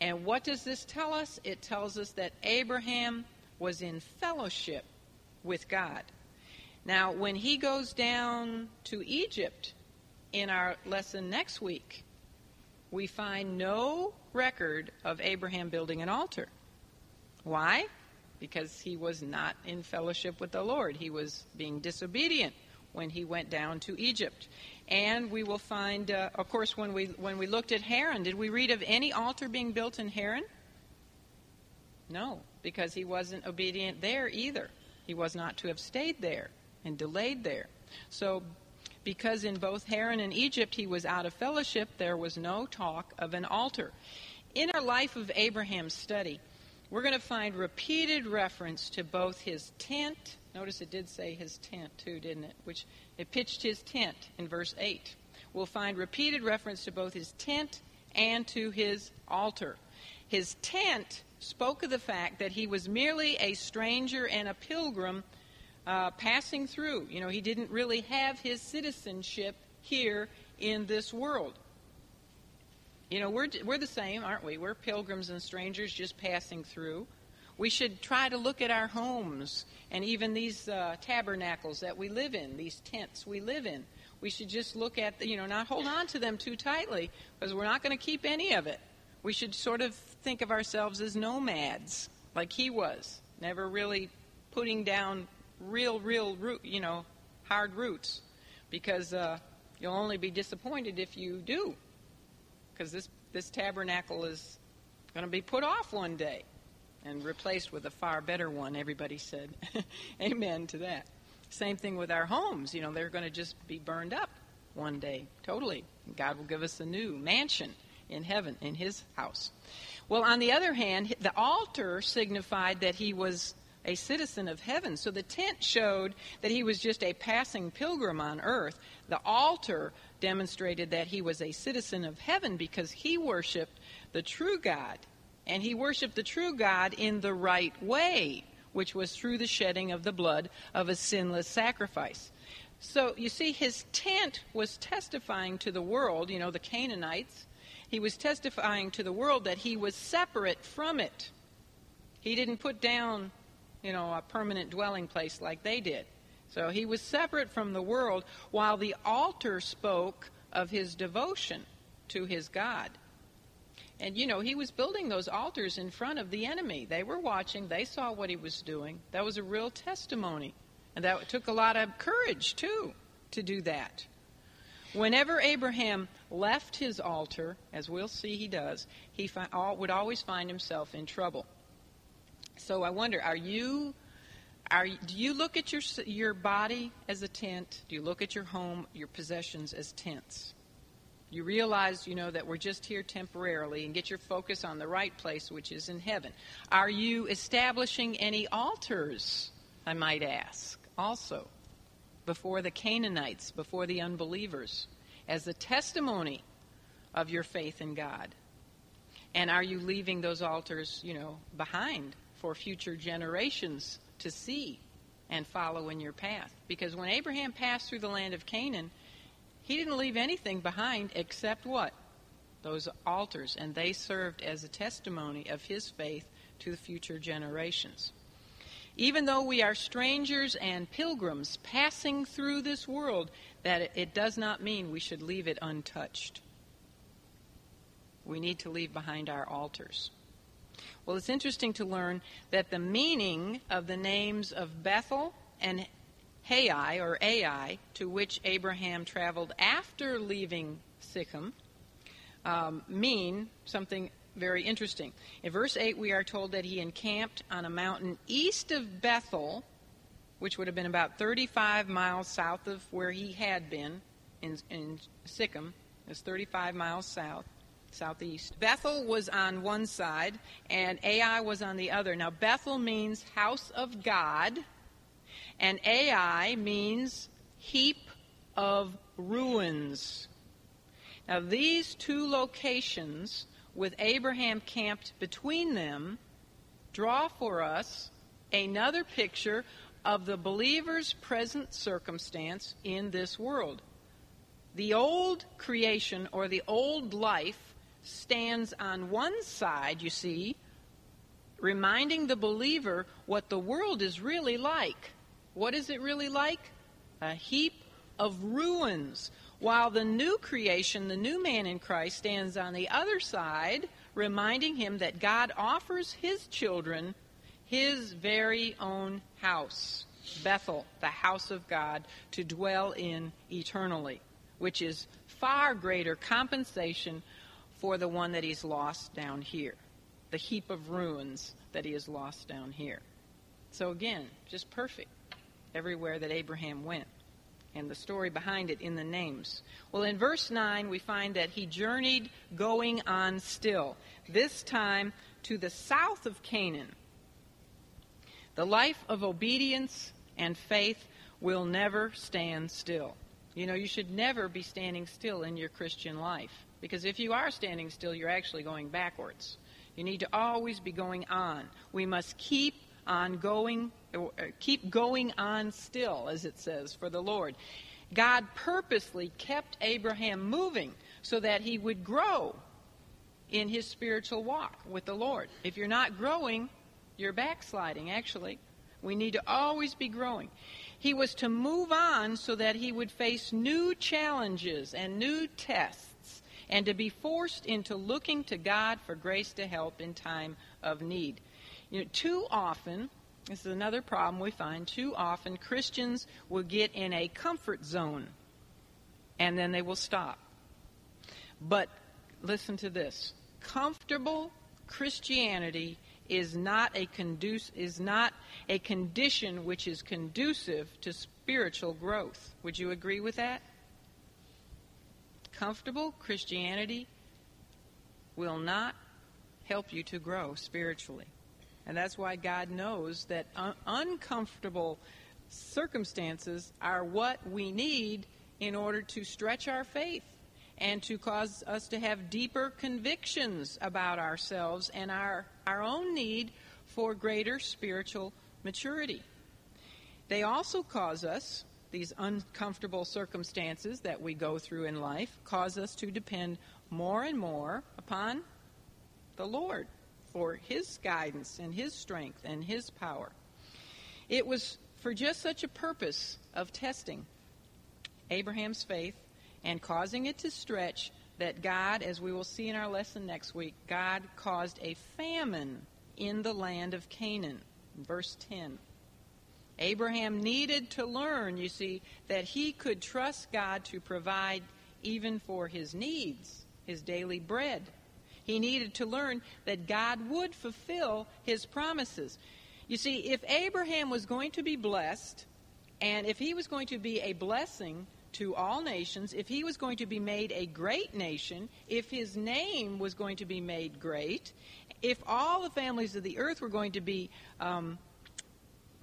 And what does this tell us? It tells us that Abraham was in fellowship with God. Now, when he goes down to Egypt in our lesson next week, we find no record of Abraham building an altar. Why? Because he was not in fellowship with the Lord. He was being disobedient when he went down to Egypt. And we will find, uh, of course, when we, when we looked at Haran, did we read of any altar being built in Haran? No, because he wasn't obedient there either. He was not to have stayed there and delayed there. So, because in both Haran and Egypt he was out of fellowship, there was no talk of an altar. In our Life of Abraham study, we're going to find repeated reference to both his tent Notice it did say his tent too, didn't it? Which it pitched his tent in verse 8. We'll find repeated reference to both his tent and to his altar. His tent spoke of the fact that he was merely a stranger and a pilgrim uh, passing through. You know, he didn't really have his citizenship here in this world. You know, we're, we're the same, aren't we? We're pilgrims and strangers just passing through. We should try to look at our homes and even these uh, tabernacles that we live in, these tents we live in. we should just look at, the, you know, not hold on to them too tightly because we're not going to keep any of it. We should sort of think of ourselves as nomads, like he was, never really putting down real, real root, you know, hard roots, because uh, you'll only be disappointed if you do, because this this tabernacle is going to be put off one day and replaced with a far better one. Everybody said, "Amen" to that. Same thing with our homes. You know, they're going to just be burned up one day, totally. God will give us a new mansion in heaven, in His house. Well, on the other hand, the altar signified that he was a citizen of heaven. So the tent showed that he was just a passing pilgrim on earth. The altar demonstrated that he was a citizen of heaven because he worshiped the true God. And he worshiped the true God in the right way, which was through the shedding of the blood of a sinless sacrifice. So you see, his tent was testifying to the world, you know, the Canaanites. He was testifying to the world that he was separate from it. He didn't put down you know, a permanent dwelling place like they did. So he was separate from the world while the altar spoke of his devotion to his God. And you know, he was building those altars in front of the enemy. They were watching, they saw what he was doing. That was a real testimony. And that took a lot of courage, too, to do that. Whenever Abraham left his altar, as we'll see he does, he fi- would always find himself in trouble. So I wonder, are you are do you look at your your body as a tent? Do you look at your home, your possessions as tents? You realize, you know, that we're just here temporarily and get your focus on the right place, which is in heaven. Are you establishing any altars, I might ask, also, before the Canaanites, before the unbelievers, as a testimony of your faith in God? And are you leaving those altars, you know, behind for future generations to see and follow in your path. Because when Abraham passed through the land of Canaan, he didn't leave anything behind except what? Those altars. And they served as a testimony of his faith to the future generations. Even though we are strangers and pilgrims passing through this world, that it does not mean we should leave it untouched. We need to leave behind our altars. Well, it's interesting to learn that the meaning of the names of Bethel and Hai, or Ai, to which Abraham traveled after leaving Sichem, um, mean something very interesting. In verse 8, we are told that he encamped on a mountain east of Bethel, which would have been about 35 miles south of where he had been in, in Sichem. It's 35 miles south southeast. Bethel was on one side and Ai was on the other. Now, Bethel means house of God, and Ai means heap of ruins. Now, these two locations, with Abraham camped between them, draw for us another picture of the believer's present circumstance in this world. The old creation or the old life stands on one side, you see, reminding the believer what the world is really like. What is it really like? A heap of ruins. While the new creation, the new man in Christ, stands on the other side, reminding him that God offers his children his very own house, Bethel, the house of God, to dwell in eternally, which is far greater compensation for the one that he's lost down here, the heap of ruins that he has lost down here. So again, just perfect everywhere that Abraham went. And the story behind it in the names. Well, in verse 9, we find that he journeyed going on still, this time to the south of Canaan. The life of obedience and faith will never stand still. You know, you should never be standing still in your Christian life. Because if you are standing still, you're actually going backwards. You need to always be going on. We must keep on going, uh, keep going on still, as it says, for the Lord. God purposely kept Abraham moving so that he would grow in his spiritual walk with the Lord. If you're not growing, you're backsliding, actually. We need to always be growing. He was to move on so that he would face new challenges and new tests and to be forced into looking to God for grace to help in time of need. You know, too often, this is another problem we find, too often Christians will get in a comfort zone and then they will stop. But listen to this comfortable Christianity is not a conduce is not a condition which is conducive to spiritual growth. Would you agree with that? Comfortable Christianity will not help you to grow spiritually. And that's why God knows that un- uncomfortable circumstances are what we need in order to stretch our faith and to cause us to have deeper convictions about ourselves and our, our own need for greater spiritual maturity. They also cause us, these uncomfortable circumstances that we go through in life, cause us to depend more and more upon the Lord for His guidance and His strength and His power. It was for just such a purpose of testing Abraham's faith and causing it to stretch that God, as we will see in our lesson next week, God caused a famine in the land of Canaan. Verse 10. Abraham needed to learn, you see, that he could trust God to provide even for his needs, his daily bread. He needed to learn that God would fulfill his promises. You see, if Abraham was going to be blessed, and if he was going to be a blessing to all nations, if he was going to be made a great nation, if his name was going to be made great, if all the families of the earth were going to be um,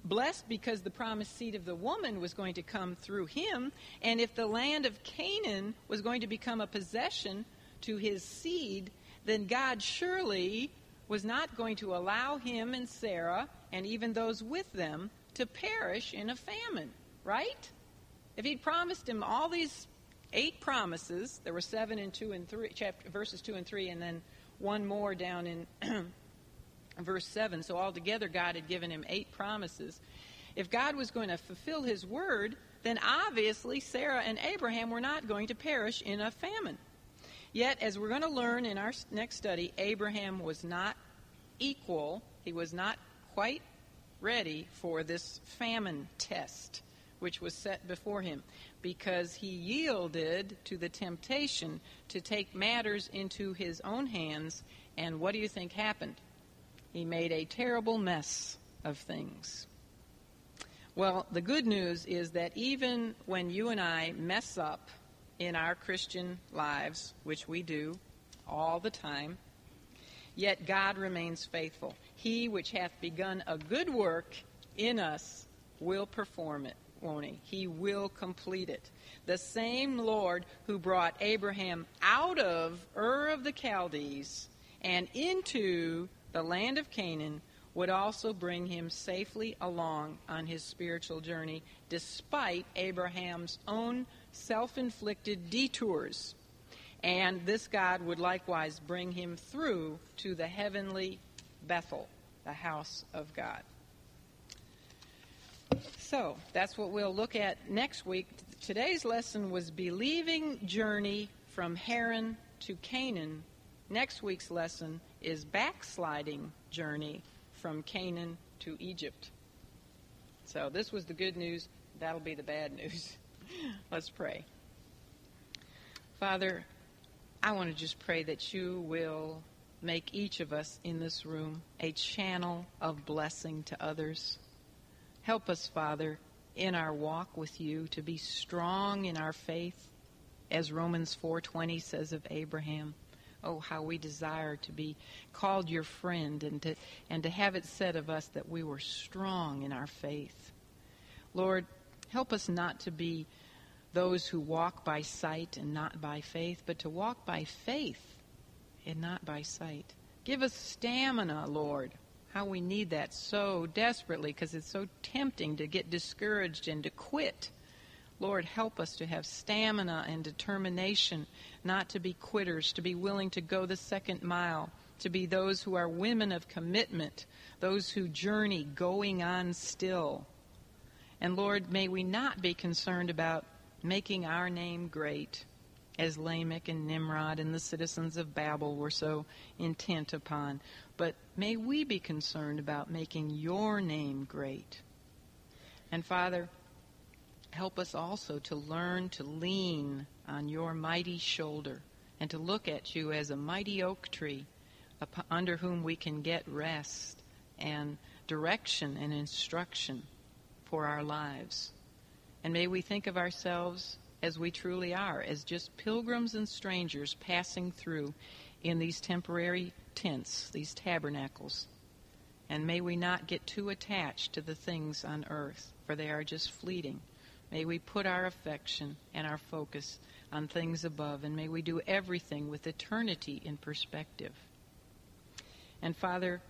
blessed because the promised seed of the woman was going to come through him, and if the land of Canaan was going to become a possession to his seed, then God surely was not going to allow him and Sarah and even those with them to perish in a famine, right? If he'd promised him all these eight promises, there were seven in two and three, chapter, verses two and three, and then one more down in verse seven. So altogether, God had given him eight promises. If God was going to fulfill his word, then obviously Sarah and Abraham were not going to perish in a famine. Yet, as we're going to learn in our next study, Abraham was not equal, he was not quite ready for this famine test which was set before him, because he yielded to the temptation to take matters into his own hands. And what do you think happened? He made a terrible mess of things. Well, the good news is that even when you and I mess up in our Christian lives, which we do all the time, yet God remains faithful. He which hath begun a good work in us will perform it won't he? He will complete it. The same Lord who brought Abraham out of Ur of the Chaldees and into the land of Canaan would also bring him safely along on his spiritual journey, despite Abraham's own self inflicted detours. And this God would likewise bring him through to the heavenly Bethel, the house of God. So that's what we'll look at next week. Today's lesson was Believing Journey from Haran to Canaan. Next week's lesson is Backsliding Journey from Canaan to Egypt. So this was the good news. That'll be the bad news. Let's pray. Father, I want to just pray that you will make each of us in this room a channel of blessing to others. Help us, Father, in our walk with you to be strong in our faith, as Romans 4:20 says of Abraham. Oh, how we desire to be called your friend and to and to have it said of us that we were strong in our faith. Lord, help us not to be those who walk by sight and not by faith, but to walk by faith and not by sight. Give us stamina, Lord, how we need that so desperately because it's so tempting to get discouraged and to quit. Lord, help us to have stamina and determination, not to be quitters, to be willing to go the second mile, to be those who are women of commitment, those who journey going on still. And Lord, may we not be concerned about making our name great as Lamech and Nimrod and the citizens of Babel were so intent upon. But may we be concerned about making your name great. And Father, help us also to learn to lean on your mighty shoulder and to look at you as a mighty oak tree under whom we can get rest and direction and instruction for our lives. And may we think of ourselves as we truly are, as just pilgrims and strangers passing through in these temporary tents, these tabernacles. And may we not get too attached to the things on earth, for they are just fleeting. May we put our affection and our focus on things above, and may we do everything with eternity in perspective. And Father,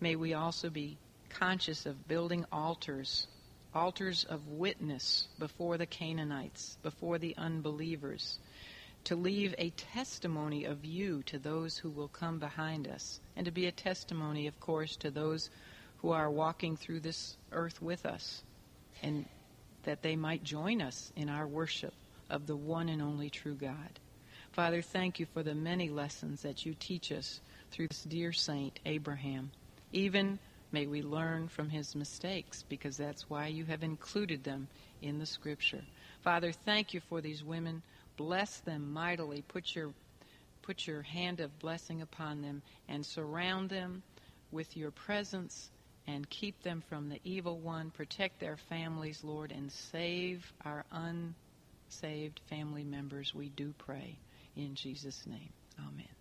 may we also be conscious of building altars altars of witness before the Canaanites, before the unbelievers, to leave a testimony of you to those who will come behind us, and to be a testimony, of course, to those who are walking through this earth with us, and that they might join us in our worship of the one and only true God. Father, thank you for the many lessons that you teach us through this dear saint, Abraham, even May we learn from his mistakes because that's why you have included them in the scripture. Father, thank you for these women. Bless them mightily. Put your put your hand of blessing upon them and surround them with your presence and keep them from the evil one. Protect their families, Lord, and save our unsaved family members. We do pray in Jesus' name. Amen.